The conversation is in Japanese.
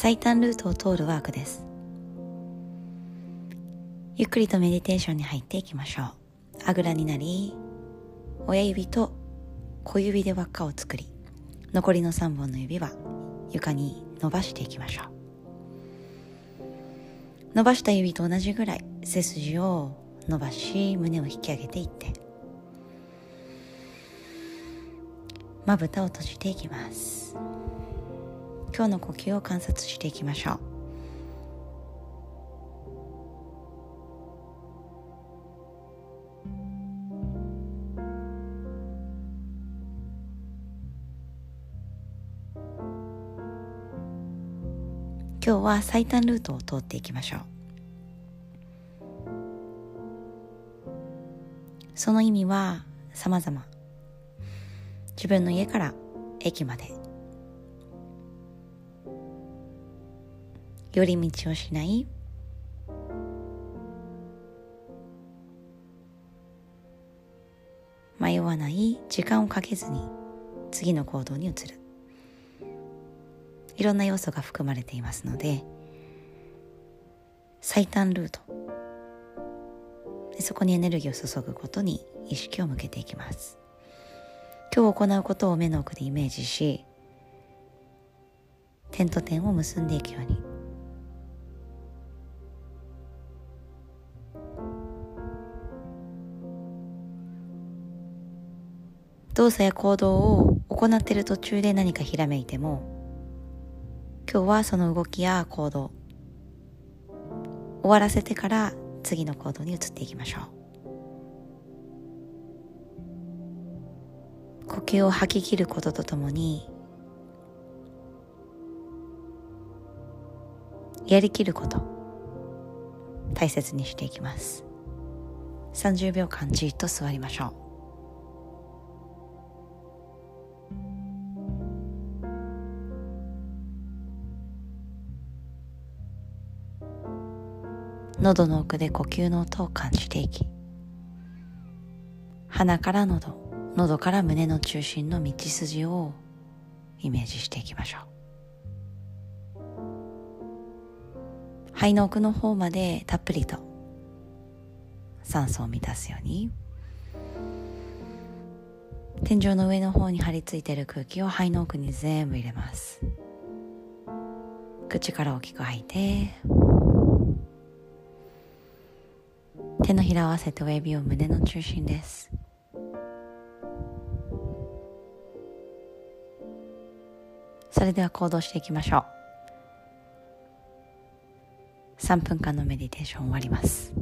最短ルートを通るワークです。ゆっくりとメディテーションに入っていきましょう。あぐらになり親指と小指で輪っかを作り残りの3本の指は床に伸ばしていきましょう。伸ばした指と同じぐらい背筋を伸ばし胸を引き上げていって。まぶたを閉じていきます。今日の呼吸を観察していきましょう。今日は最短ルートを通っていきましょう。その意味は様々。自分の家から駅まで。寄り道をしない。迷わない時間をかけずに次の行動に移る。いろんな要素が含まれていますので最短ルート。そこにエネルギーを注ぐことに意識を向けていきます。今日行うことを目の奥でイメージし点と点を結んでいくように動作や行動を行っている途中で何かひらめいても今日はその動きや行動終わらせてから次の行動に移っていきましょう。呼吸を吐き切ることとともにやりきること大切にしていきます。30秒間じっと座りましょう。喉の奥で呼吸の音を感じていき鼻から喉喉から胸の中心の道筋をイメージしていきましょう。肺の奥の方までたっぷりと酸素を満たすように天井の上の方に張り付いている空気を肺の奥に全部入れます。口から大きく吐いて手のひらを合わせて親指を胸の中心です。それでは行動していきましょう。3分間のメディテーション終わります。